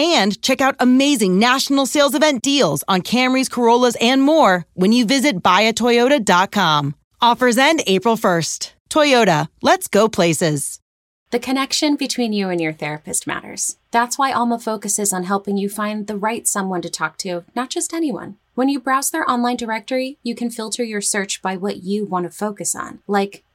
and check out amazing national sales event deals on Camrys, Corollas, and more when you visit buyatoyota.com. Offers end April 1st. Toyota, let's go places. The connection between you and your therapist matters. That's why Alma focuses on helping you find the right someone to talk to, not just anyone. When you browse their online directory, you can filter your search by what you want to focus on, like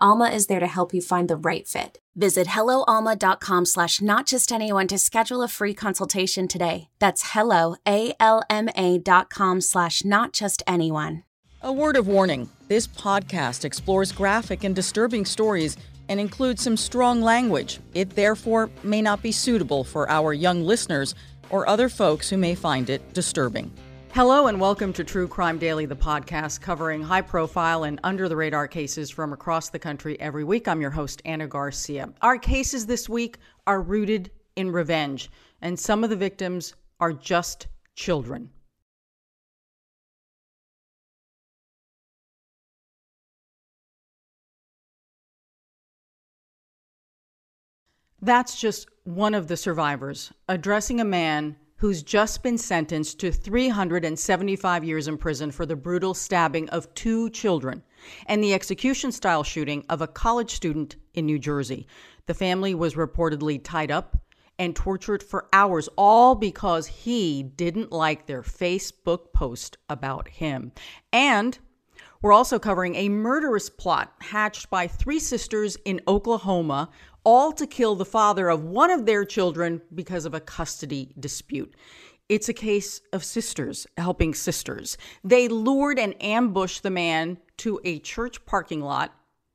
Alma is there to help you find the right fit. Visit helloalma.com slash not just anyone to schedule a free consultation today. That's hello, A-L-M-A dot com slash not just anyone. A word of warning. This podcast explores graphic and disturbing stories and includes some strong language. It therefore may not be suitable for our young listeners or other folks who may find it disturbing. Hello, and welcome to True Crime Daily, the podcast covering high profile and under the radar cases from across the country every week. I'm your host, Ana Garcia. Our cases this week are rooted in revenge, and some of the victims are just children. That's just one of the survivors addressing a man who's just been sentenced to 375 years in prison for the brutal stabbing of two children and the execution style shooting of a college student in New Jersey. The family was reportedly tied up and tortured for hours, all because he didn't like their Facebook post about him. And we're also covering a murderous plot hatched by three sisters in Oklahoma all to kill the father of one of their children because of a custody dispute. It's a case of sisters helping sisters. They lured and ambushed the man to a church parking lot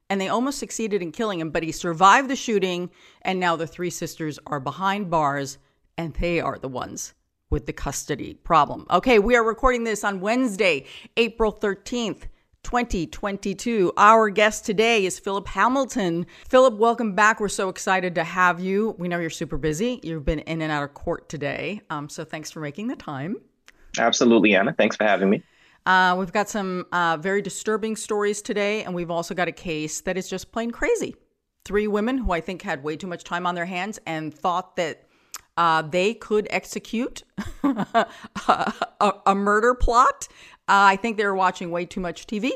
and they almost succeeded in killing him, but he survived the shooting and now the three sisters are behind bars and they are the ones with the custody problem. Okay, we are recording this on Wednesday, April 13th. 2022. Our guest today is Phillip Hamilton. Phillip, welcome back. We're so excited to have you. We know you're super busy. You've been in and out of court today. Um, so thanks for making the time. Absolutely, Ana. Thanks for having me. Uh, we've got some uh, very disturbing stories today, and we've also got a case that is just plain crazy. Three women who I think had way too much time on their hands and thought that uh, they could execute a, a, murder plot I think they were watching way too much TV.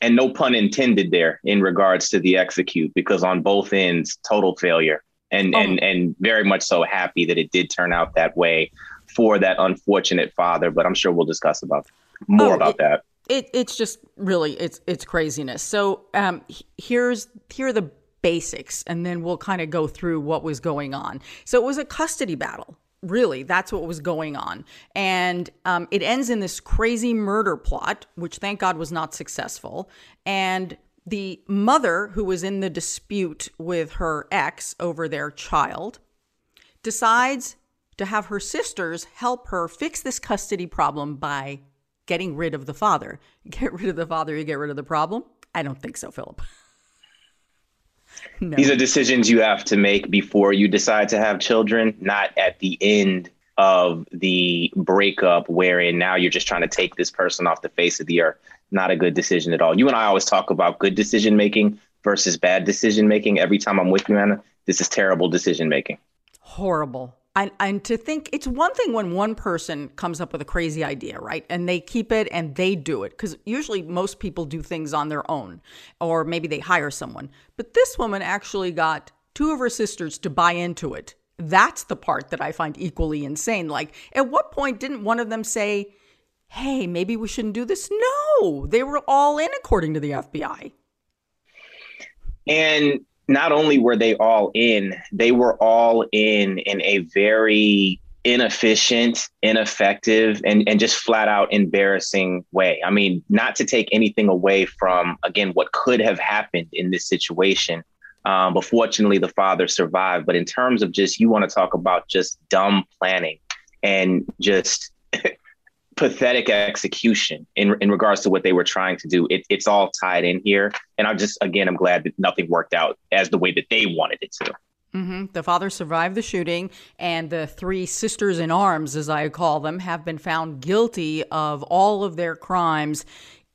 And no pun intended there in regards to the execute, because on both ends, total failure. And oh. and and very much so happy that it did turn out that way for that unfortunate father. But I'm sure we'll discuss about more oh, about it, that. It it's just really it's it's craziness. So um here's here are the basics and then we'll kind of go through what was going on. So it was a custody battle really that's what was going on. And um, it ends in this crazy murder plot which thank god was not successful. And the mother who was in the dispute with her ex over their child decides to have her sisters help her fix this custody problem by getting rid of the father. Get rid of the father you get rid of the problem? I don't think so phillip No. These are decisions you have to make before you decide to have children, not at the end of the breakup, wherein now you're just trying to take this person off the face of the earth. Not a good decision at all. You and I always talk about good decision making versus bad decision making. Every time I'm with you, Ana, this is terrible decision making. Horrible. And, and to think it's one thing when one person comes up with a crazy idea, right? And they keep it and they do it. Because usually most people do things on their own, or maybe they hire someone. But this woman actually got two of her sisters to buy into it. That's the part that I find equally insane. Like, at what point didn't one of them say, hey, maybe we shouldn't do this? No, they were all in according to the FBI. And not only were they all in, they were all in in a very inefficient, ineffective, and, and just flat out embarrassing way. I mean, not to take anything away from, again, what could have happened in this situation. Um, but fortunately, the father survived. But in terms of just, you want to talk about just dumb planning and just pathetic execution in in regards to what they were trying to do. It, it's all tied in here, and I'm just again I'm glad that nothing worked out as the way that they wanted it to. Mm-hmm. The father survived the shooting, and the three sisters in arms, as I call them, have been found guilty of all of their crimes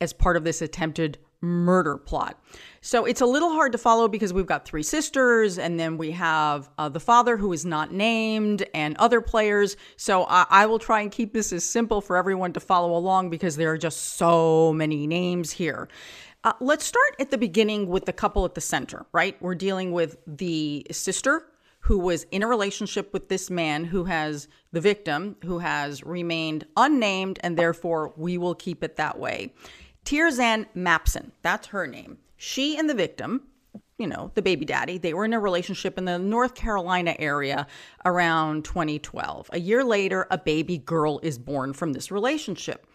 as part of this attempted murder plot. So it's a little hard to follow because we've got three sisters, and then we have uh, the father who is not named, and other players. So I-, I will try and keep this as simple for everyone to follow along because there are just so many names here. Uh, let's start at the beginning with the couple at the center, right? We're dealing with the sister who was in a relationship with this man who has the victim who has remained unnamed, and therefore we will keep it that way. Tirzah Mapson, that's her name. She and the victim, you know, the baby daddy, they were in a relationship in the North Carolina area around 2012. A year later, a baby girl is born from this relationship.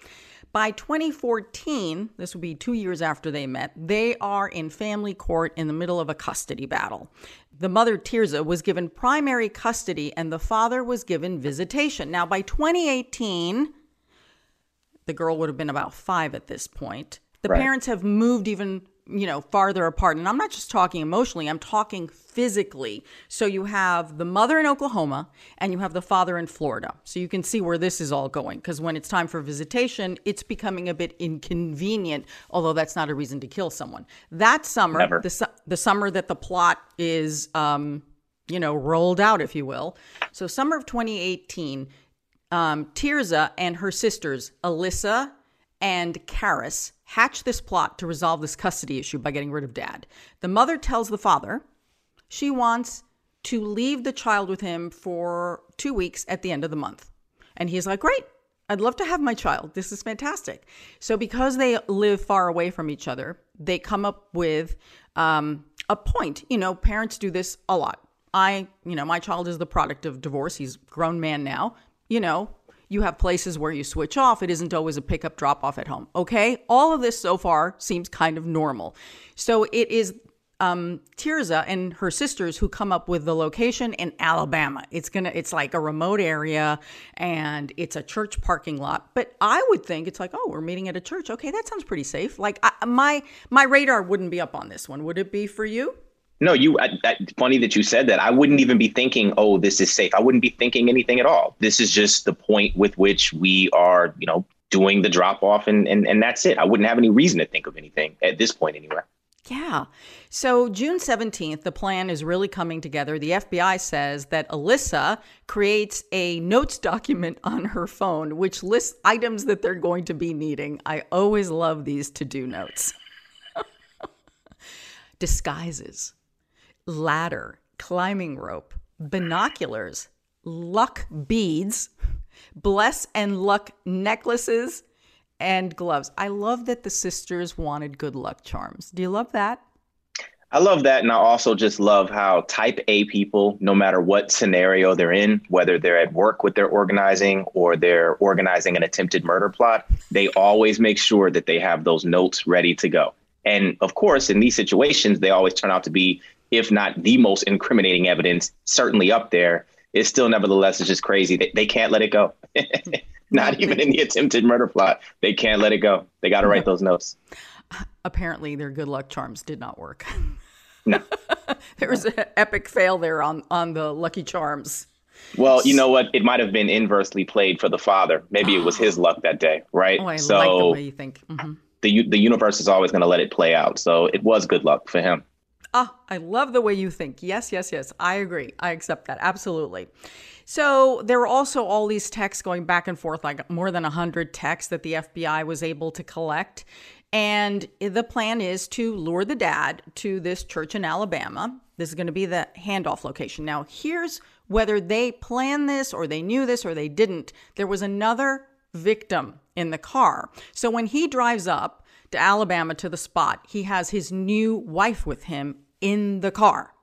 By 2014, this would be two years after they met, they are in family court in the middle of a custody battle. The mother, Tirzah, was given primary custody and the father was given visitation. Now, by 2018, the girl would have been about five at this point. The right. parents have moved even you know, farther apart. And I'm not just talking emotionally, I'm talking physically. So you have the mother in Oklahoma and you have the father in Florida. So you can see where this is all going because when it's time for visitation, it's becoming a bit inconvenient, although that's not a reason to kill someone. That summer, the, the summer that the plot is, um, you know, rolled out, if you will. So summer of 2018, um, Tirzah and her sisters, Alyssa and Charis, hatch this plot to resolve this custody issue by getting rid of dad. The mother tells the father she wants to leave the child with him for two weeks at the end of the month. And he's like, Great, I'd love to have my child. This is fantastic. So, because they live far away from each other, they come up with um, a point. You know, parents do this a lot. I, you know, my child is the product of divorce. He's grown man now. You know, you have places where you switch off. It isn't always a pickup drop off at home. Okay. All of this so far seems kind of normal. So it is um, Tirzah and her sisters who come up with the location in Alabama. It's gonna, it's like a remote area and it's a church parking lot. But I would think it's like, oh, we're meeting at a church. Okay, that sounds pretty safe. Like I, my my radar wouldn't be up on this one. Would it be for you? No, you. I, I, funny that you said that. I wouldn't even be thinking, "Oh, this is safe." I wouldn't be thinking anything at all. This is just the point with which we are, you know, doing the drop off, and and and that's it. I wouldn't have any reason to think of anything at this point, anyway. Yeah. So June 17th, the plan is really coming together. The FBI says that Alyssa creates a notes document on her phone, which lists items that they're going to be needing. I always love these to do notes. Disguises ladder, climbing rope, binoculars, luck beads, bless and luck necklaces, and gloves. I love that the sisters wanted good luck charms. Do you love that? I love that. And I also just love how type A people, no matter what scenario they're in, whether they're at work with their organizing or they're organizing an attempted murder plot, they always make sure that they have those notes ready to go. And of course, in these situations, they always turn out to be if not the most incriminating evidence, certainly up there, is still nevertheless it's just crazy. They, they can't let it go. not even in the attempted murder plot. They can't let it go. They got to write those notes. Apparently, their good luck charms did not work. No. there was an epic fail there on, on the Lucky Charms. Well, you know what? It might have been inversely played for the father. Maybe it was his luck that day, right? Oh, I so like the way you think. Mm-hmm. The, the universe is always going to let it play out. So it was good luck for him. Ah, I love the way you think. Yes, yes, yes. I agree. I accept that. Absolutely. So there were also all these texts going back and forth, like more than 100 texts that the FBI was able to collect. And the plan is to lure the dad to this church in Alabama. This is going to be the handoff location. Now, here's whether they planned this or they knew this or they didn't. There was another victim in the car. So when he drives up to Alabama to the spot, he has his new wife with him in the car.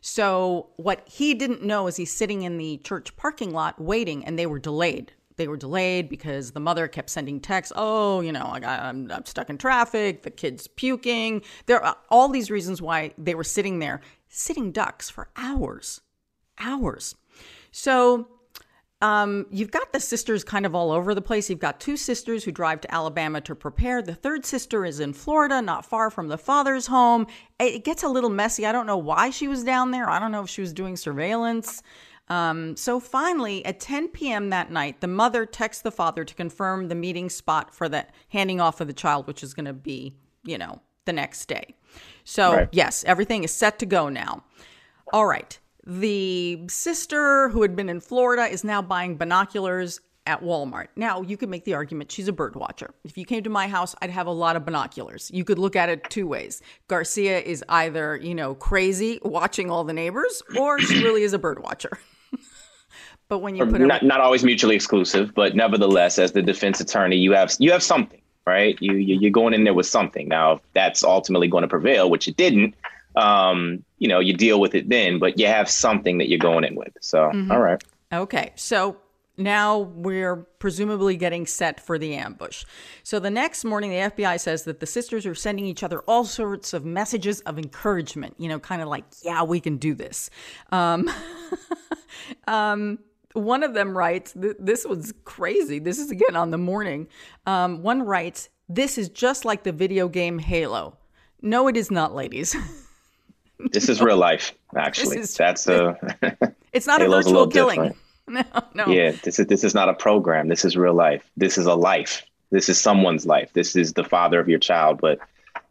So what he didn't know is he's sitting in the church parking lot waiting and they were delayed they were delayed because the mother kept sending texts. Oh, you know, I am I'm stuck in traffic. The kid's puking. There are all these reasons why they were sitting there, sitting ducks for hours, hours. So um, you've got the sisters kind of all over the place. You've got two sisters who drive to Alabama to prepare. The third sister is in Florida, not far from the father's home. It gets a little messy. I don't know why she was down there. I don't know if she was doing surveillance. Um, so finally, at 10 p.m. that night, the mother texts the father to confirm the meeting spot for the handing off of the child, which is going to be, you know, the next day. So, right. yes, everything is set to go now. All right. The sister who had been in Florida is now buying binoculars at Walmart. Now, you could make the argument she's a bird watcher. If you came to my house, I'd have a lot of binoculars. You could look at it two ways. Garcia is either, you know, crazy watching all the neighbors, or she really is a bird watcher. But when you put not, not always mutually exclusive, but nevertheless, as the defense attorney, you have you have something, right? You, you are going in there with something. Now, if that's ultimately going to prevail, which it didn't. Um, you know, you deal with it then, but you have something that you're going in with. So, mm-hmm. all right. Okay, so now we're presumably getting set for the ambush. So the next morning, the FBI says that the sisters are sending each other all sorts of messages of encouragement, you know, kind of like, yeah, we can do this. Um, um, one of them writes, this was crazy. This is again on the morning. Um, one writes, This is just like the video game Halo. No, it is not, ladies. this is real life, actually. Is, That's a. it's not a virtual a killing. Different. No, no. Yeah, this is this is not a program. This is real life. This is a life. This is someone's life. This is the father of your child. But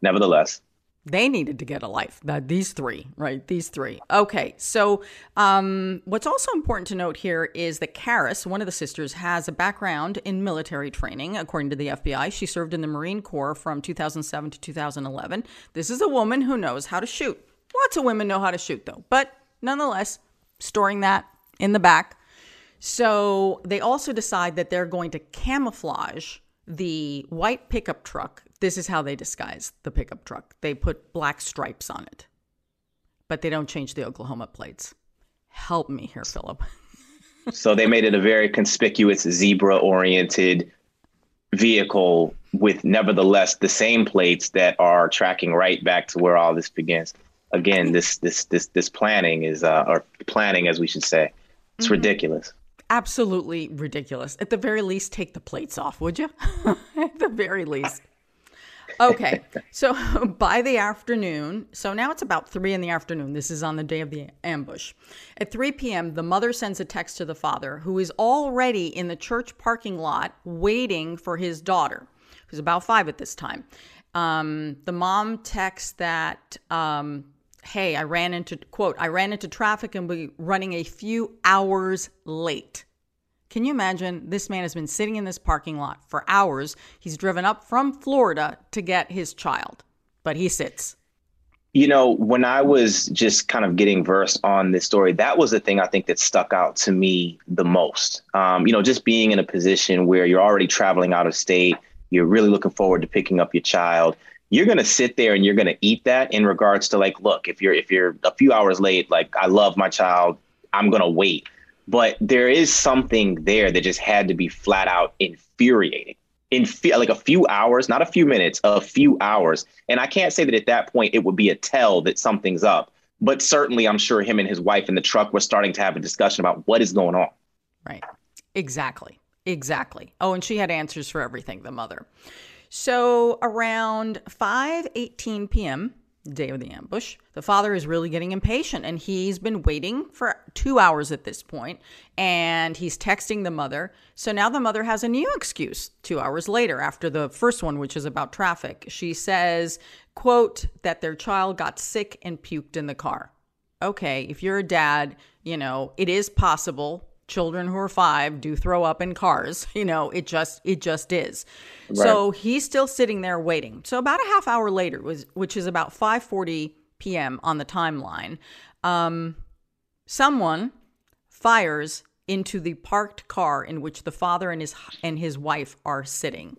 nevertheless, they needed to get a life. That these three, right? These three. Okay. So, um, what's also important to note here is that Charis, one of the sisters, has a background in military training. According to the FBI, she served in the Marine Corps from 2007 to 2011. This is a woman who knows how to shoot. Lots of women know how to shoot, though, but nonetheless, storing that in the back. So they also decide that they're going to camouflage the white pickup truck this is how they disguise the pickup truck. They put black stripes on it, but they don't change the Oklahoma plates. Help me here, Phillip. so they made it a very conspicuous zebra oriented vehicle with nevertheless the same plates that are tracking right back to where all this begins. Again, this this this this planning is uh or planning as we should say. It's mm-hmm. ridiculous. Absolutely ridiculous. At the very least, take the plates off, would you? At the very least. Okay. So by the afternoon, so now it's about three in the afternoon. This is on the day of the ambush. At 3 p.m., the mother sends a text to the father, who is already in the church parking lot waiting for his daughter, who's about five at this time. Um, the mom texts that, um, hey, I ran into, quote, I ran into traffic and be running a few hours late. Can you imagine? This man has been sitting in this parking lot for hours. He's driven up from Florida to get his child, but he sits. You know, when I was just kind of getting versed on this story, that was the thing I think that stuck out to me the most. Um, you know, just being in a position where you're already traveling out of state, you're really looking forward to picking up your child. You're gonna sit there and you're gonna eat that in regards to like, look, if you're if you're a few hours late, like I love my child, I'm gonna wait. But there is something there that just had to be flat out infuriating. In fe- like a few hours not a few minutes a few hours. And i can't say that at that point it would be a tell that something's up but certainly i'm sure him and his wife in the truck were starting to have a discussion about what is going on. Right. Exactly. Exactly. Oh and she had answers for everything the mother so around 5 18 p.m day of the ambush. The father is really getting impatient and he's been waiting for two hours at this point and he's texting the mother. So now the mother has a new excuse two hours later after the first one, which is about traffic. She says, quote, that their child got sick and puked in the car. Okay, if you're a dad, you know, it is possible children who are five do throw up in cars. You know, it just it just is. Right. So he's still sitting there waiting. So about a half hour later, was which is about 5:40 p.m. on the timeline, um, someone fires into the parked car in which the father and his and his wife are sitting.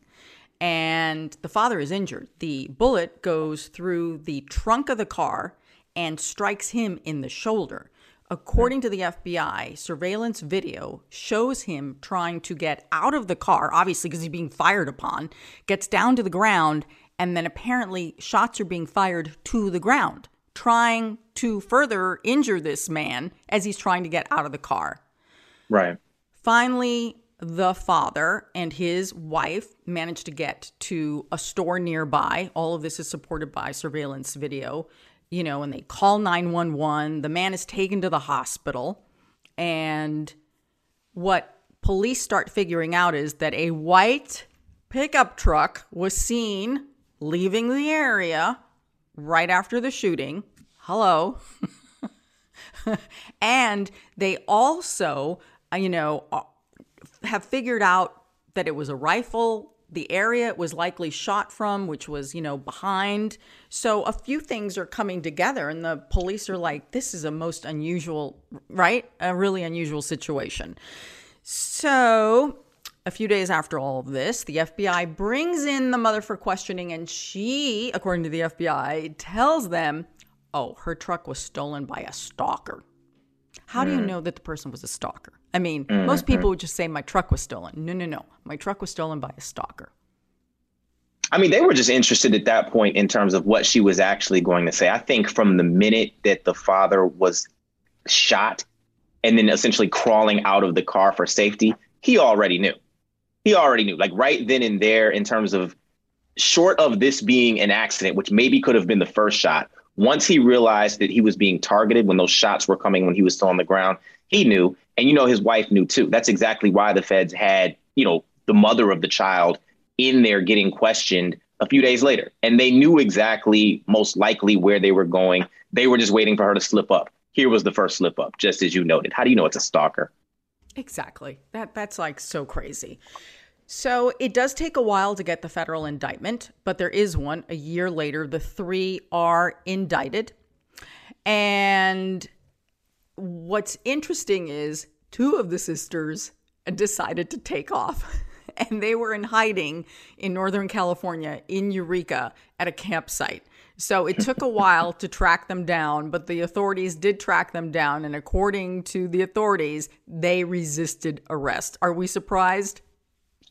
And the father is injured. The bullet goes through the trunk of the car and strikes him in the shoulder. According to the FBI, surveillance video shows him trying to get out of the car, obviously because he's being fired upon, gets down to the ground, and then apparently shots are being fired to the ground, trying to further injure this man as he's trying to get out of the car. Right. Finally, the father and his wife managed to get to a store nearby. All of this is supported by surveillance video you know, and they call 911. The man is taken to the hospital. And what police start figuring out is that a white pickup truck was seen leaving the area right after the shooting. Hello. and they also, uh, you know, uh, have figured out that it was a rifle the area it was likely shot from, which was, you know, behind. So a few things are coming together, and the police are like, this is a most unusual, right? A really unusual situation. So a few days after all of this, the FBI brings in the mother for questioning, and she, according to the FBI, tells them, oh, her truck was stolen by a stalker. How do you mm. know that the person was a stalker? I mean, mm-hmm. most people would just say my truck was stolen. No, no, no. My truck was stolen by a stalker. I mean, they were just interested at that point in terms of what she was actually going to say. I think from the minute that the father was shot and then essentially crawling out of the car for safety, he already knew. He already knew, like right then and there, in terms of short of this being an accident, which maybe could have been the first shot, once he realized that he was being targeted when those shots were coming when he was still on the ground, he knew. And you know, his wife knew too. That's exactly why the feds had, you know, the mother of the child in there getting questioned a few days later. And they knew exactly, most likely, where they were going. They were just waiting for her to slip up. Here was the first slip up, just as you noted. How do you know it's a stalker? Exactly. That that's like so crazy. So it does take a while to get the federal indictment, but there is one. A year later, the three are indicted. And what's interesting is two of the sisters decided to take off. And they were in hiding in Northern California, in Eureka, at a campsite. So it took a while to track them down, but the authorities did track them down. And according to the authorities, they resisted arrest. Are we surprised?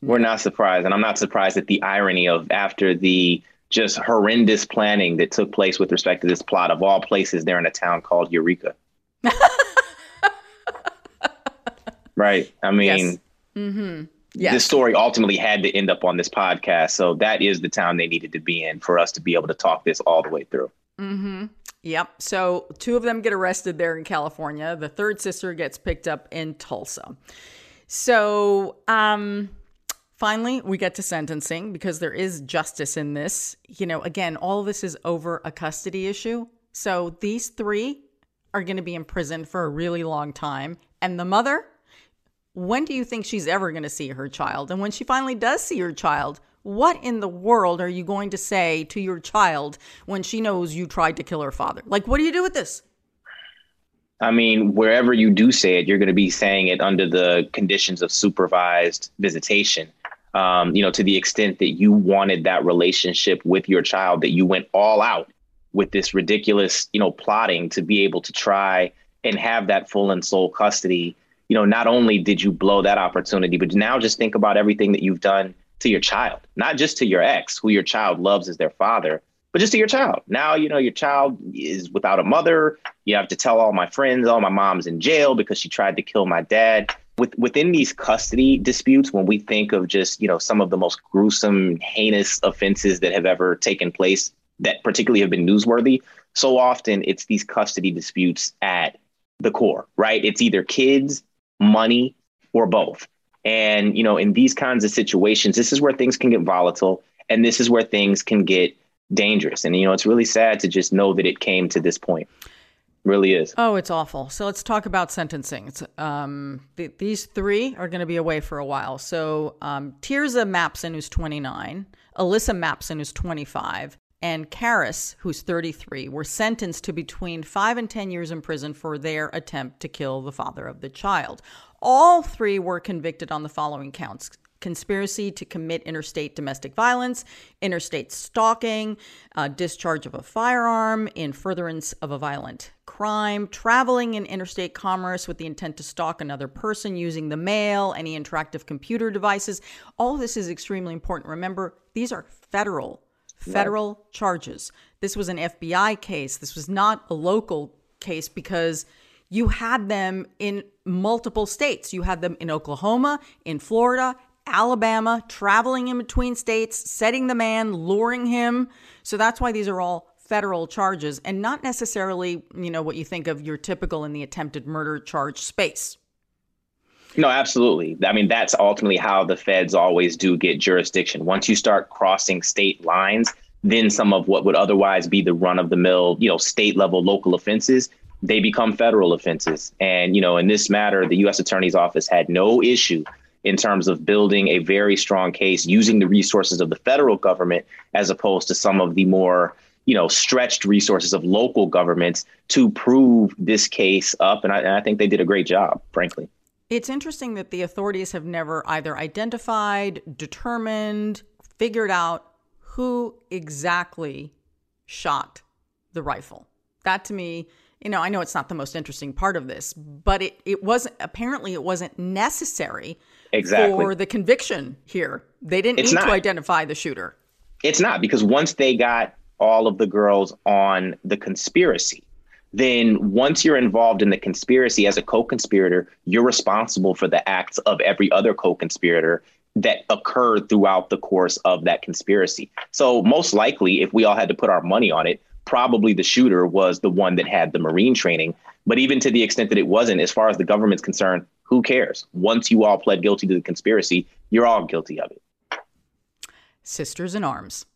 We're not surprised. And I'm not surprised at the irony of after the just horrendous planning that took place with respect to this plot of all places, they're in a town called Eureka. right. I mean, yes. Mm-hmm. Yes. this story ultimately had to end up on this podcast. So that is the town they needed to be in for us to be able to talk this all the way through. Mm-hmm. Yep. So two of them get arrested there in California. The third sister gets picked up in Tulsa. So, um, finally, we get to sentencing because there is justice in this. You know, again, all this is over a custody issue. So these three are going to be in prison for a really long time. And the mother, when do you think she's ever going to see her child? And when she finally does see her child, what in the world are you going to say to your child when she knows you tried to kill her father? Like, what do you do with this? I mean, wherever you do say it, you're going to be saying it under the conditions of supervised visitation. Um, you know, to the extent that you wanted that relationship with your child, that you went all out with this ridiculous, you know, plotting to be able to try and have that full and sole custody. You know, not only did you blow that opportunity, but now just think about everything that you've done to your child, not just to your ex, who your child loves as their father, but just to your child. Now, you know, your child is without a mother. You have to tell all my friends, oh, my mom's in jail because she tried to kill my dad. With, within these custody disputes, when we think of just, you know, some of the most gruesome, heinous offenses that have ever taken place that particularly have been newsworthy, so often it's these custody disputes at the core, right? It's either kids, money, or both. And, you know, in these kinds of situations, this is where things can get volatile and this is where things can get dangerous. And, you know, it's really sad to just know that it came to this point. Really is. Oh, it's awful. So let's talk about sentencing. Um, th- these three are going to be away for a while. So um, Tirzah Mapson, who's 29, Alyssa Mapson, who's 25, and Charis, who's 33, were sentenced to between five and 10 years in prison for their attempt to kill the father of the child. All three were convicted on the following counts conspiracy to commit interstate domestic violence, interstate stalking, uh, discharge of a firearm in furtherance of a violent crime, traveling in interstate commerce with the intent to stalk another person using the mail, any interactive computer devices. All this is extremely important. Remember, these are federal federal right. charges. This was an FBI case. This was not a local case because you had them in multiple states. You had them in Oklahoma, in Florida, Alabama, traveling in between states, setting the man, luring him. So that's why these are all federal charges and not necessarily, you know, what you think of your typical in the attempted murder charge space. No, absolutely. I mean, that's ultimately how the feds always do get jurisdiction. Once you start crossing state lines, then some of what would otherwise be the run of the mill, you know, state level local offenses, they become federal offenses. And, you know, in this matter, the U.S. Attorney's Office had no issue in terms of building a very strong case using the resources of the federal government as opposed to some of the more you know stretched resources of local governments to prove this case up. And I, and I think they did a great job frankly. It's interesting that the authorities have never either identified determined figured out who exactly shot the rifle. That to me you know i know it's not the most interesting part of this but it, it wasn't apparently it wasn't necessary exactly. for the conviction here. They didn't it's need not. to identify the shooter. It's not because once they got all of the girls on the conspiracy, then once you're involved in the conspiracy as a co-conspirator, you're responsible for the acts of every other co-conspirator that occurred throughout the course of that conspiracy. So most likely, if we all had to put our money on it, probably the shooter was the one that had the Marine training. But even to the extent that it wasn't, as far as the government's concerned, who cares? Once you all pled guilty to the conspiracy, you're all guilty of it. Sisters in Arms.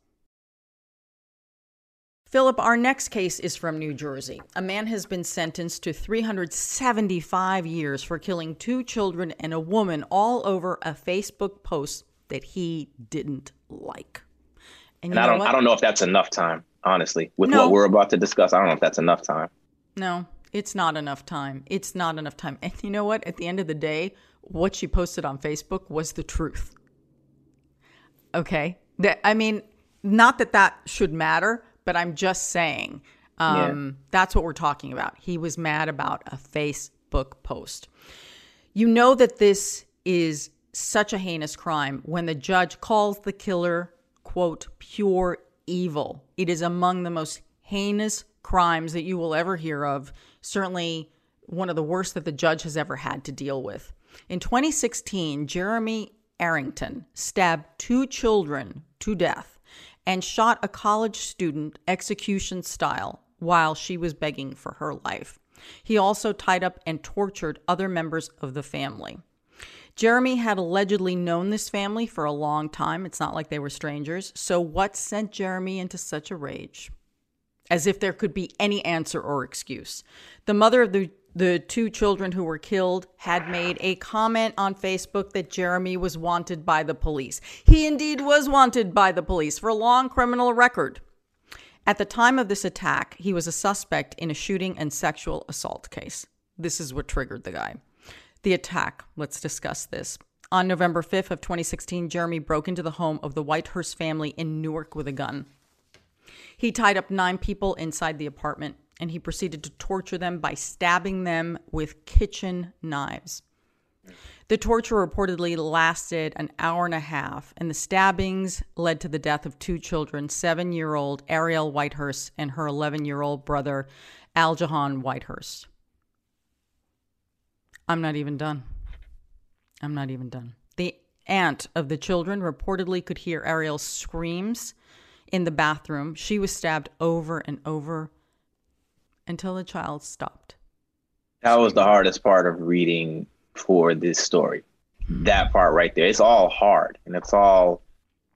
Phillip, our next case is from New Jersey. A man has been sentenced to 375 years for killing two children and a woman all over a Facebook post that he didn't like. And, and I don't I don't know if that's enough time, honestly. With no. what we're about to discuss, I don't know if that's enough time. No, it's not enough time. It's not enough time. And you know what? At the end of the day, what she posted on Facebook was the truth. Okay? That I mean, not that that should matter, but I'm just saying um, yeah. that's what we're talking about. He was mad about a Facebook post. You know that this is such a heinous crime when the judge calls the killer, quote, pure evil. It is among the most heinous crimes that you will ever hear of certainly one of the worst that the judge has ever had to deal with. In 2016, Jeremy Arrington stabbed two children to death and shot a college student execution style while she was begging for her life. He also tied up and tortured other members of the family. Jeremy had allegedly known this family for a long time. It's not like they were strangers. So, what sent Jeremy into such a rage? As if there could be any answer or excuse. The mother of the the two children who were killed had made a comment on Facebook that Jeremy was wanted by the police. He indeed was wanted by the police for a long criminal record. At the time of this attack, he was a suspect in a shooting and sexual assault case. This is what triggered the guy. The attack, let's discuss this. On November 5th of 2016, Jeremy broke into the home of the Whitehurst family in Newark with a gun. He tied up nine people inside the apartment and he proceeded to torture them by stabbing them with kitchen knives. The torture reportedly lasted an hour and a half, and the stabbings led to the death of two children seven year old Ariel Whitehurst and her 11 year old brother, Aljahan Whitehurst. I'm not even done. I'm not even done. The aunt of the children reportedly could hear Ariel's screams in the bathroom. She was stabbed over and over until the child stopped. That was the hardest part of reading for this story. That part right there. It's all hard and it's all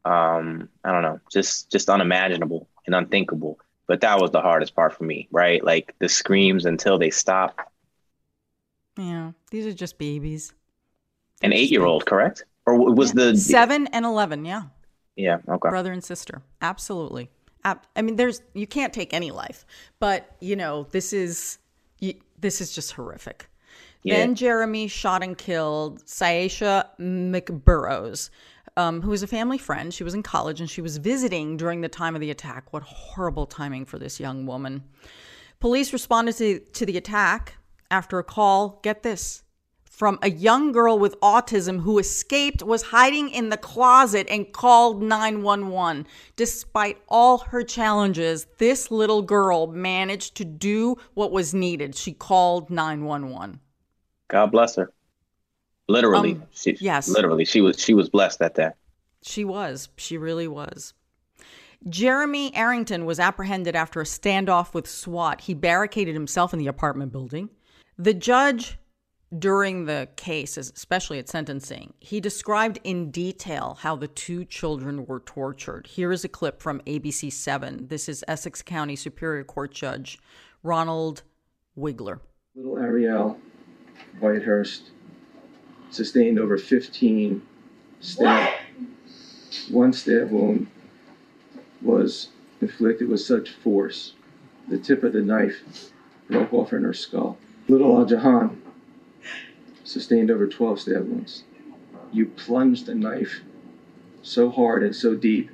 um, I don't know, just just unimaginable and unthinkable. but that was the hardest part for me, right? Like the screams until they stop. Yeah, these are just babies. An eight year old, correct? Or was yeah. the seven and 11? Yeah. Yeah. Okay. Brother and sister. Absolutely. I mean, there's, you can't take any life, but you know, this is, this is just horrific. Yeah. Then Jeremy shot and killed Syesha McBurrows, um, who was a family friend. She was in college and she was visiting during the time of the attack. What horrible timing for this young woman. Police responded to, to the attack after a call, get this, from a young girl with autism who escaped, was hiding in the closet, and called 911. Despite all her challenges, this little girl managed to do what was needed. She called 911. God bless her. Literally, um, she, yes. Literally, she was she was blessed at that. She was. She really was. Jeremy Arrington was apprehended after a standoff with SWAT. He barricaded himself in the apartment building. The judge during the case, especially at sentencing, he described in detail how the two children were tortured. Here is a clip from ABC 7. This is Essex County Superior Court Judge Ronald Wigler. Little Ariel Whitehurst sustained over 15 stab. One stab wound was inflicted with such force, the tip of the knife broke off in her skull. Little Al Jahan sustained over 12 stab wounds. You plunged the knife so hard and so deep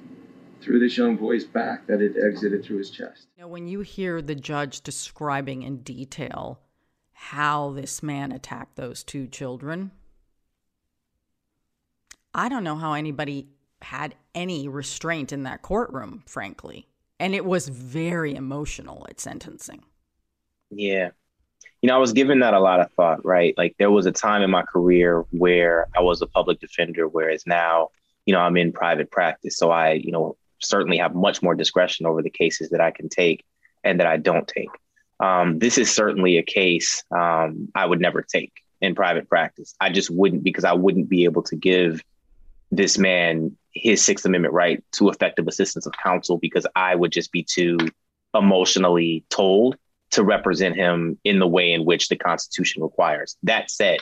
through this young boy's back that it exited through his chest. Now, when you hear the judge describing in detail how this man attacked those two children. I don't know how anybody had any restraint in that courtroom, frankly. And it was very emotional at sentencing. Yeah. You know, I was giving that a lot of thought, right? Like there was a time in my career where I was a public defender, whereas now, you know, I'm in private practice. So I, you know, certainly have much more discretion over the cases that I can take and that I don't take. Um, this is certainly a case um, I would never take in private practice. I just wouldn't because I wouldn't be able to give this man his Sixth Amendment right to effective assistance of counsel because I would just be too emotionally told to represent him in the way in which the Constitution requires. That said,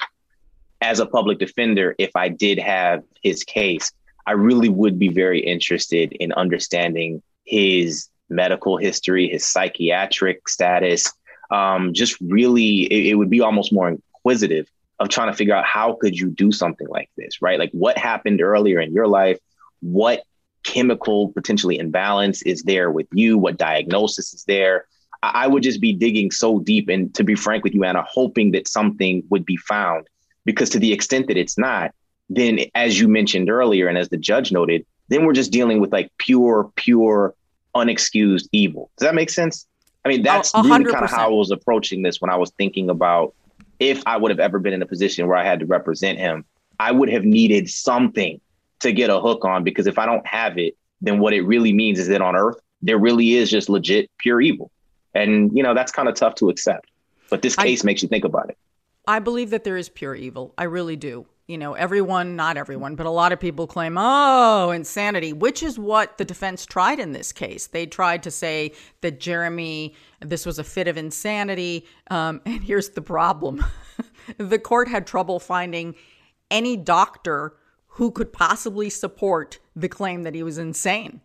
as a public defender, if I did have his case, I really would be very interested in understanding his medical history, his psychiatric status. Um, just really, it, it would be almost more inquisitive of trying to figure out how could you do something like this, right? Like what happened earlier in your life? What chemical potentially imbalance is there with you? What diagnosis is there? I, would just be digging so deep, and to be frank with you, Ana, hoping that something would be found. Because to the extent that it's not, then as you mentioned earlier, and as the judge noted, then we're just dealing with like pure, pure unexcused evil. Does that make sense? I mean, that's really kind of how I was approaching this when I was thinking about if I would have ever been in a position where I had to represent him, I would have needed something to get a hook on because if I don't have it, then what it really means is that on earth, there really is just legit pure evil. And, you know, that's kind of tough to accept. But this case I, makes you think about it. I believe that there is pure evil. I really do you know, everyone, not everyone, but a lot of people claim, oh, insanity, which is what the defense tried in this case. They tried to say that Jeremy, this was a fit of insanity. Um, and here's the problem the court had trouble finding any doctor who could possibly support the claim that he was insane.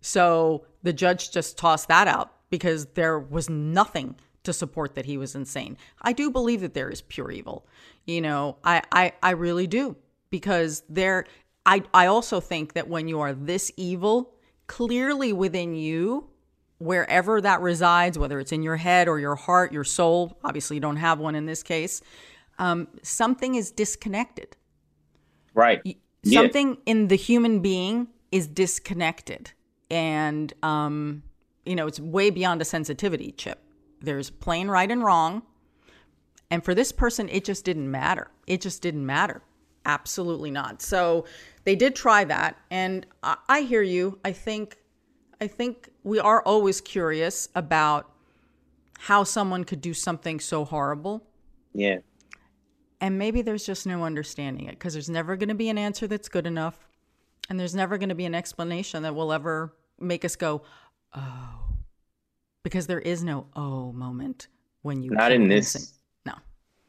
So the judge just tossed that out because there was nothing to support that he was insane. I do believe that there is pure evil. You know, I I, I really do because there I I also think that when you are this evil, clearly within you, wherever that resides, whether it's in your head or your heart, your soul, obviously you don't have one in this case, um, something is disconnected. Right. Something yeah. in the human being is disconnected. And, um, you know, it's way beyond a sensitivity chip. There's plain right and wrong. And for this person, it just didn't matter. It just didn't matter. Absolutely not. So they did try that. And I, I hear you. I think I think we are always curious about how someone could do something so horrible. Yeah. And maybe there's just no understanding it because there's never going to be an answer that's good enough. And there's never going to be an explanation that will ever make us go, oh, because there is no oh moment when you not in this no.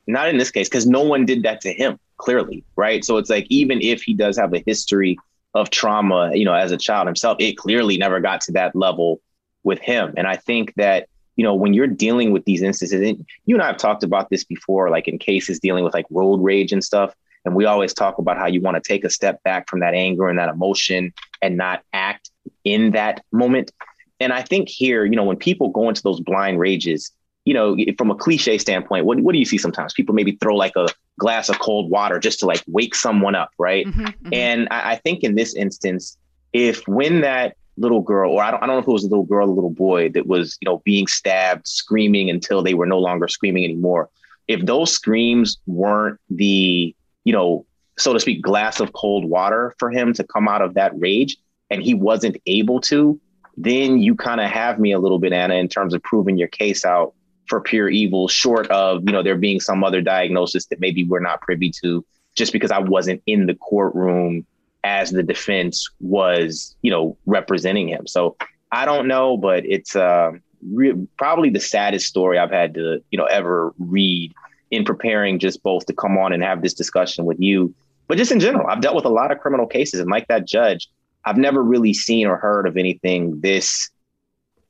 Not in this case because no one did that to him clearly right? So it's like even if he does have a history of trauma you know as a child himself it clearly never got to that level with him. And i think that you know when you're dealing with these instances and you and i have talked about this before like in cases dealing with like road rage and stuff and we always talk about how you want to take a step back from that anger and that emotion and not act in that moment. And I think here, you know, when people go into those blind rages, you know, from a cliche standpoint, what, what do you see sometimes? People maybe throw like a glass of cold water just to like wake someone up, right? Mm-hmm, mm-hmm. And I, I, think in this instance, if when that little girl, or I don't, I don't know if it was a little girl or a little boy that was, you know, being stabbed, screaming until they were no longer screaming anymore, if those screams weren't the you know, so to speak, glass of cold water for him to come out of that rage and he wasn't able to, then you kind of have me a little bit, Ana, in terms of proving your case out for pure evil, short of, you know, there being some other diagnosis that maybe we're not privy to just because I wasn't in the courtroom as the defense was, you know, representing him. So I don't know, but it's uh, re- probably the saddest story I've had to, you know, ever read in preparing just both to come on and have this discussion with you, but just in general, I've dealt with a lot of criminal cases, and like that judge, I've never really seen or heard of anything this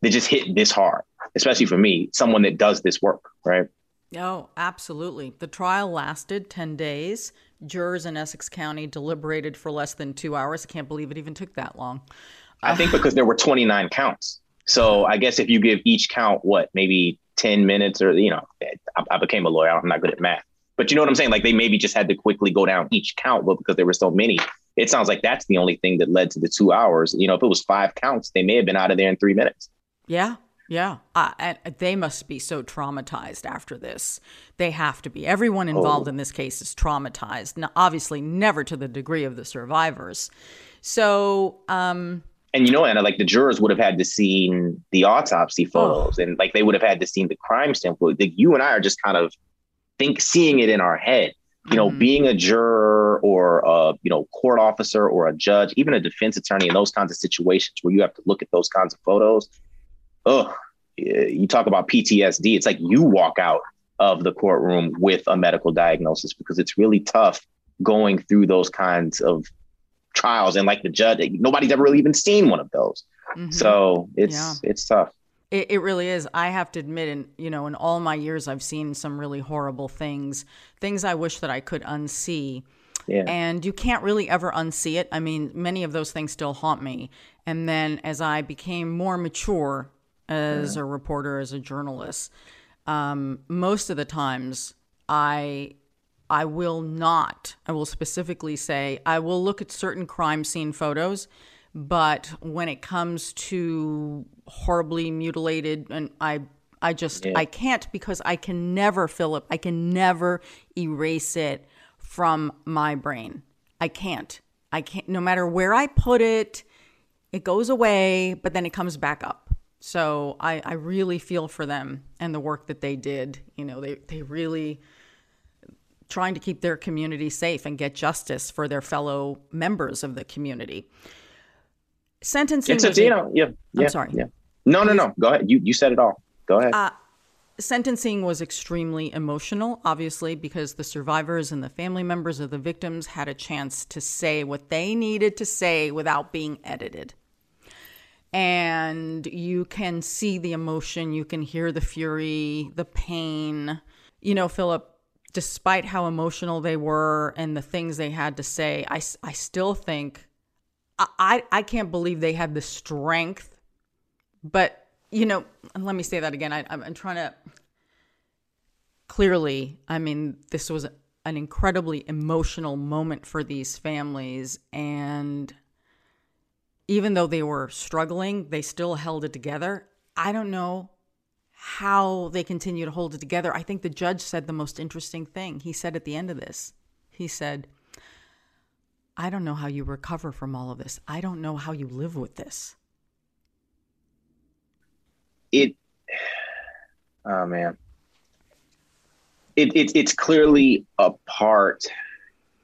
that just hit this hard, especially for me, someone that does this work, right? Oh, absolutely. The trial lasted 10 days. Jurors in Essex County deliberated for less than two hours. I can't believe it even took that long. I think because there were 29 counts. So I guess if you give each count, what, maybe 10 minutes or, you know, I, I became a lawyer. I'm not good at math. But you know what I'm saying? Like they maybe just had to quickly go down each count, but because there were so many, it sounds like that's the only thing that led to the two hours. You know, if it was five counts, they may have been out of there in three minutes. Yeah. Yeah. Uh, and they must be so traumatized after this. They have to be. Everyone involved oh. in this case is traumatized. Now, obviously, never to the degree of the survivors. So, um, and you know, Ana, like the jurors would have had to seen the autopsy oh. photos, oh. and like they would have had to seen the crime sample. Like you and I are just kind of think seeing it in our head. You know, mm-hmm. being a juror or a you know court officer or a judge, even a defense attorney in those kinds of situations where you have to look at those kinds of photos. Ugh, you talk about PTSD. It's like you walk out of the courtroom with a medical diagnosis because it's really tough going through those kinds of trials and like the judge nobody's ever really even seen one of those mm-hmm. so it's yeah. it's tough it, it really is i have to admit in you know in all my years i've seen some really horrible things things i wish that i could unsee yeah. And you can't really ever unsee it. I mean, many of those things still haunt me. And then as I became more mature as yeah. a reporter, as a journalist, um, most of the times I I will not, I will specifically say, I will look at certain crime scene photos, but when it comes to horribly mutilated, and I, I just, yeah. I can't because I can never, Phillip, I can never erase it from my brain. I can't. I can't, no matter where I put it, it goes away, but then it comes back up. So I, I really feel for them and the work that they did. You know, they, they really, trying to keep their community safe and get justice for their fellow members of the community. Sentencing. It's a, you know, yeah, yeah. I'm sorry. Yeah. No, no, no. Go ahead. You you said it all. Go ahead. Uh, sentencing was extremely emotional, obviously, because the survivors and the family members of the victims had a chance to say what they needed to say without being edited. And you can see the emotion, you can hear the fury, the pain. You know, Phillip, despite how emotional they were and the things they had to say, I, I still think I, I can't believe they had the strength. But, you know, let me say that again. I, I'm trying to clearly, I mean, this was an incredibly emotional moment for these families. And even though they were struggling, they still held it together. I don't know how they continue to hold it together. I think the judge said the most interesting thing. He said at the end of this, he said, I don't know how you recover from all of this. I don't know how you live with this. It, oh man. It, it, it's clearly a part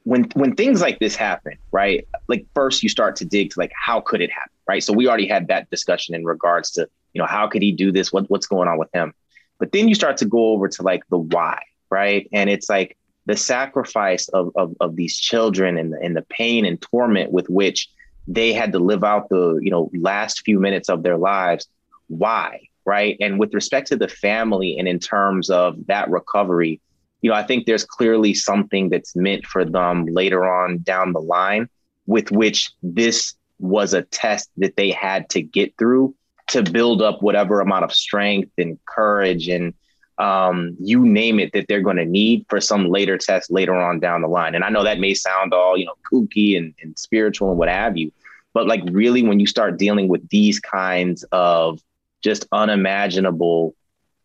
when when things like this happen, right? Like first you start to dig to like how could it happen, right? So we already had that discussion in regards to You know, how could he do this? What, what's going on with him? But then you start to go over to like the why, right? And it's like the sacrifice of, of, of these children and the, and the pain and torment with which they had to live out the, you know, last few minutes of their lives. Why? Right. And with respect to the family and in terms of that recovery, you know, I think there's clearly something that's meant for them later on down the line with which this was a test that they had to get through to build up whatever amount of strength and courage and um, you name it that they're going to need for some later test later on down the line. And I know that may sound all, you know, kooky and, and spiritual and what have you, but like really when you start dealing with these kinds of just unimaginable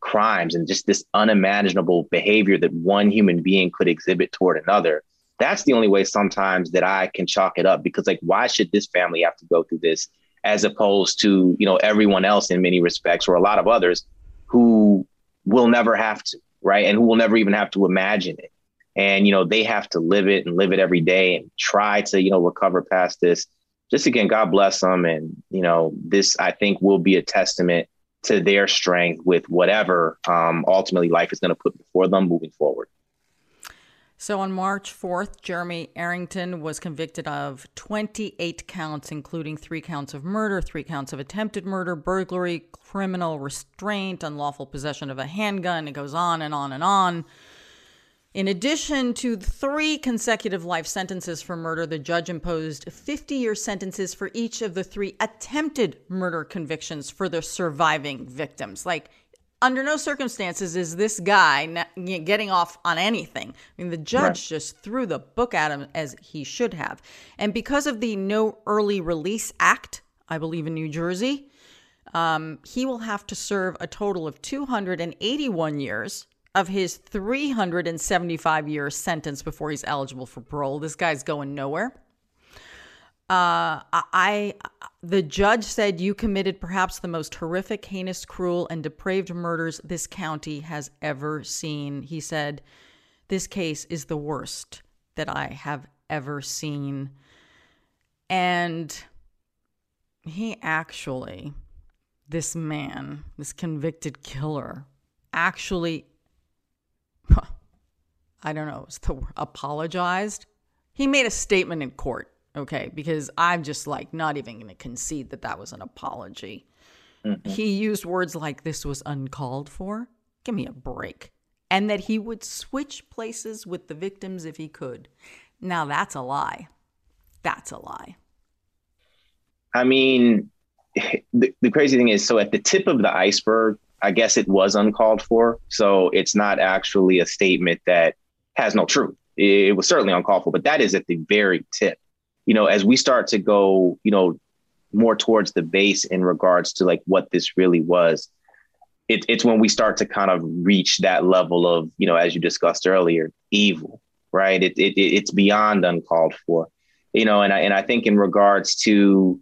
crimes and just this unimaginable behavior that one human being could exhibit toward another, that's the only way sometimes that I can chalk it up because like why should this family have to go through this as opposed to, you know, everyone else in many respects or a lot of others who will never have to, right? And who will never even have to imagine it. And, you know, they have to live it and live it every day and try to, you know, recover past this. Just again, God bless them. And, you know, this, I think, will be a testament to their strength with whatever um, ultimately life is going to put before them moving forward. So on March 4th, Jeremy Arrington was convicted of 28 counts, including three counts of murder, three counts of attempted murder, burglary, criminal restraint, unlawful possession of a handgun. It goes on and on and on. In addition to three consecutive life sentences for murder, the judge imposed 50 year sentences for each of the three attempted murder convictions for the surviving victims. Like, under no circumstances is this guy getting off on anything. I mean, the judge right. just threw the book at him as he should have. And because of the No Early Release Act, I believe in New Jersey, um, he will have to serve a total of 281 years of his 375 year sentence before he's eligible for parole. This guy's going nowhere. Uh, I, the judge said you committed perhaps the most horrific, heinous, cruel, and depraved murders this county has ever seen. He said, This case is the worst that I have ever seen. And he actually, this man, this convicted killer, actually, I don't know, apologized. He made a statement in court Okay. Because I'm just like not even going to concede that that was an apology. Mm-hmm. He used words like this was uncalled for. Give me a break. And that he would switch places with the victims if he could. Now that's a lie. That's a lie. I mean, the, the crazy thing is so at the tip of the iceberg, I guess it was uncalled for. So it's not actually a statement that has no truth. It was certainly uncalled for, but that is at the very tip you know, as we start to go, you know, more towards the base in regards to like what this really was, it, it's when we start to kind of reach that level of, you know, as you discussed earlier, evil, right? It, it it's beyond uncalled for, you know, and I and I think in regards to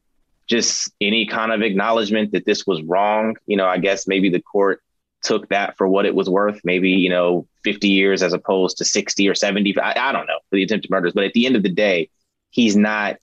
just any kind of acknowledgement that this was wrong, you know, I guess maybe the court took that for what it was worth, maybe, you know, 50 years as opposed to 60 or 70. I, I don't know for the attempted murders. But at the end of the day, he's not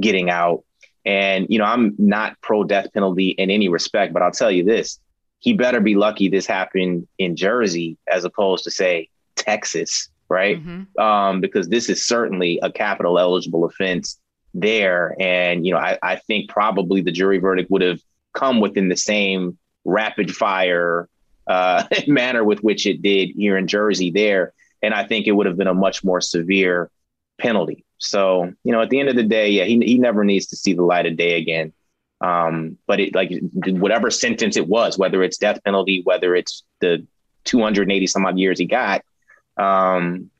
getting out. And, you know, I'm not pro death penalty in any respect, but I'll tell you this he better be lucky this happened in Jersey as opposed to, say, Texas, right? Mm-hmm. Um, because this is certainly a capital eligible offense there. And, you know, I, I think probably the jury verdict would have come within the same rapid fire uh, manner with which it did here in Jersey there. And I think it would have been a much more severe penalty. So, you know, at the end of the day, yeah, he, he never needs to see the light of day again. Um, but it like whatever sentence it was, whether it's death penalty, whether it's the 280 some odd years he got, um,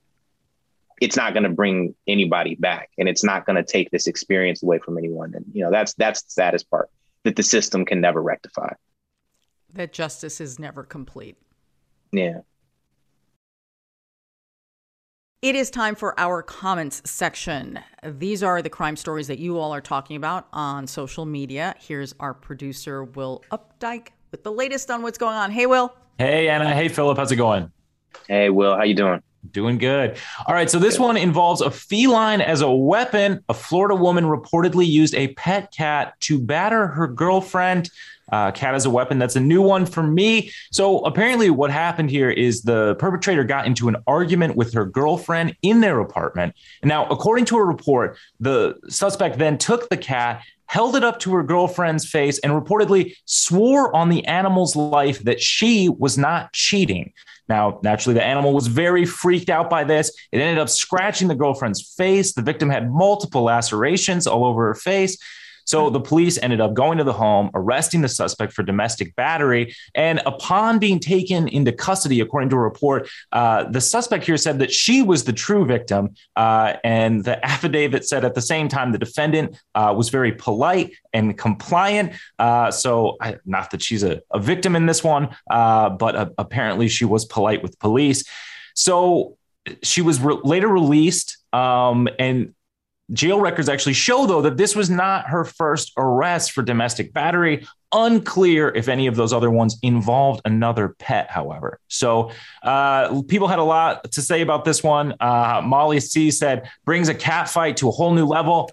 it's not going to bring anybody back and it's not going to take this experience away from anyone. And, you know, that's, that's the saddest part that the system can never rectify. That justice is never complete. Yeah. It is time for our comments section. These are the crime stories that you all are talking about on social media. Here's our producer, Will Updike, with the latest on what's going on. Hey, Will. Hey, Ana. Hey, Phillip. How's it going? Hey, Will. How you doing? Doing good. All right. So this one involves a feline as a weapon. A Florida woman reportedly used a pet cat to batter her girlfriend. Uh, cat as a weapon. That's a new one for me. So apparently, what happened here is the perpetrator got into an argument with her girlfriend in their apartment. Now, according to a report, the suspect then took the cat held it up to her girlfriend's face and reportedly swore on the animal's life that she was not cheating. Now, naturally, the animal was very freaked out by this. It ended up scratching the girlfriend's face. The victim had multiple lacerations all over her face. So the police ended up going to the home, arresting the suspect for domestic battery. And upon being taken into custody, according to a report, uh, the suspect here said that she was the true victim. Uh, and the affidavit said at the same time the defendant uh, was very polite and compliant. Uh, so, I, not that she's a, a, victim in this one, uh, but apparently she was polite with police. So, she was re- later released. Um, and Jail records actually show, though, that this was not her first arrest for domestic battery. Unclear if any of those other ones involved another pet, however. So uh, people had a lot to say about this one. Uh, Molly C said, brings a cat fight to a whole new level.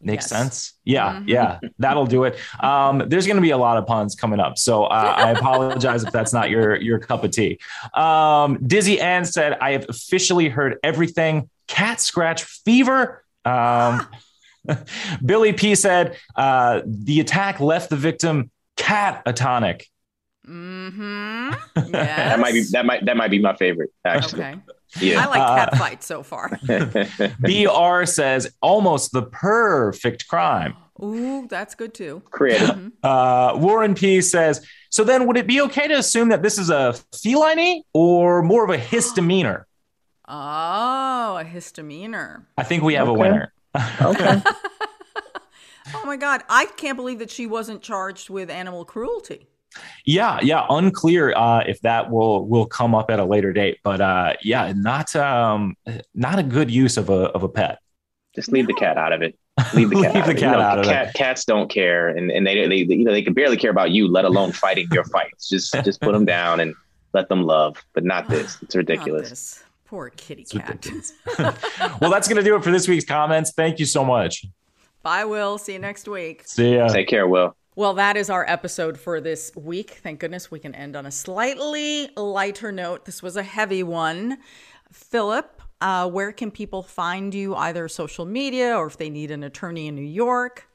Makes yes. sense. Yeah, mm-hmm. yeah, that'll do it. Um, there's going to be a lot of puns coming up, so uh, I apologize if that's not your your cup of tea. Um, Dizzy Ann said, "I have officially heard everything. Cat scratch fever um, Billy P said uh, the attack left the victim catatonic. Mm-hmm. Yes. that might be that might that might be my favorite actually. Okay. Yeah. I like cat uh, fights so far. BR says almost the perfect crime. Ooh, that's good too. Creative. Mm-hmm. Uh, Warren P says, so then would it be okay to assume that this is a feline or more of a hisdemeanor? Oh, a hisdemeanor. I think we have okay. a winner. okay. oh my God. I can't believe that she wasn't charged with animal cruelty. Yeah, yeah, unclear uh, if that will will come up at a later date, but uh, yeah, not um, not a good use of a of a pet. Just leave no. the cat out of it. Leave the cat. leave the cat you know, out of cat, it. Cats don't care, and, and they, they you know they can barely care about you, let alone fighting your fights. Just just put them down and let them love, but not this. It's ridiculous. Poor kitty cat. well, that's going to do it for this week's comments. Thank you so much. Bye, Will. See you next week. See ya. Take care, Will. Well, that is our episode for this week. Thank goodness we can end on a slightly lighter note. This was a heavy one. Phillip, uh, where can people find you, either social media or if they need an attorney in New York?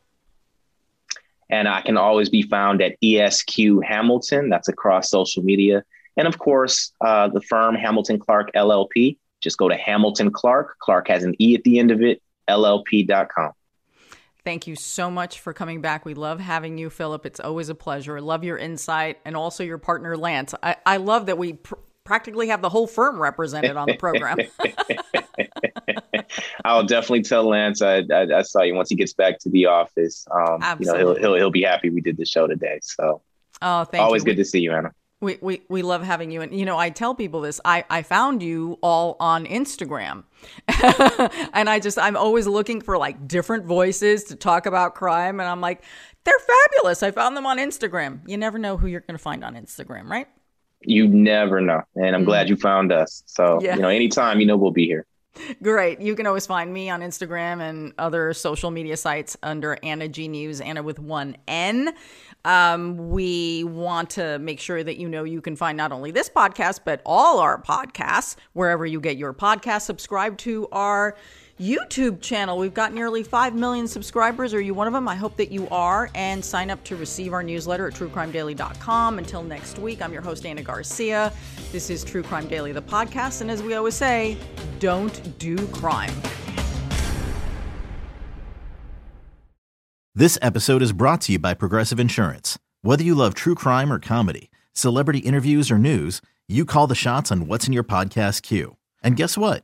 And I can always be found at ESQ Hamilton. That's across social media. And of course, uh, the firm Hamilton Clarke LLP. Just go to Hamilton Clark. Clark has an E at the end of it, LLP.com. Thank you so much for coming back. We love having you, Phillip. It's always a pleasure. Love your insight and also your partner, Lance. I, I love that we pr- practically have the whole firm represented on the program. I'll definitely tell Lance I, I, I, saw you once he gets back to the office. Um, you know, he'll, he'll, he'll be happy we did the show today. So, oh, thank always you. good to see you, Ana. We, we, we love having you. And, you know, I tell people this. I, I found you all on Instagram. and I just, I'm always looking for like different voices to talk about crime. And I'm like, they're fabulous. I found them on Instagram. You never know who you're going to find on Instagram, right? You never know. And I'm mm glad you found us. So, yeah. you know, anytime, you know, we'll be here. Great. You can always find me on Instagram and other social media sites under Ana G News, Ana with one N. Um, we want to make sure that you know you can find not only this podcast, but all our podcasts wherever you get your podcast. Subscribe to our YouTube channel. We've got nearly 5 million subscribers. Are you one of them? I hope that you are. And sign up to receive our newsletter at truecrimedaily.com. Until next week, I'm your host, Ana Garcia. This is True Crime Daily, the podcast. And as we always say, don't do crime. This episode is brought to you by Progressive Insurance. Whether you love true crime or comedy, celebrity interviews or news, you call the shots on what's in your podcast queue. And guess what?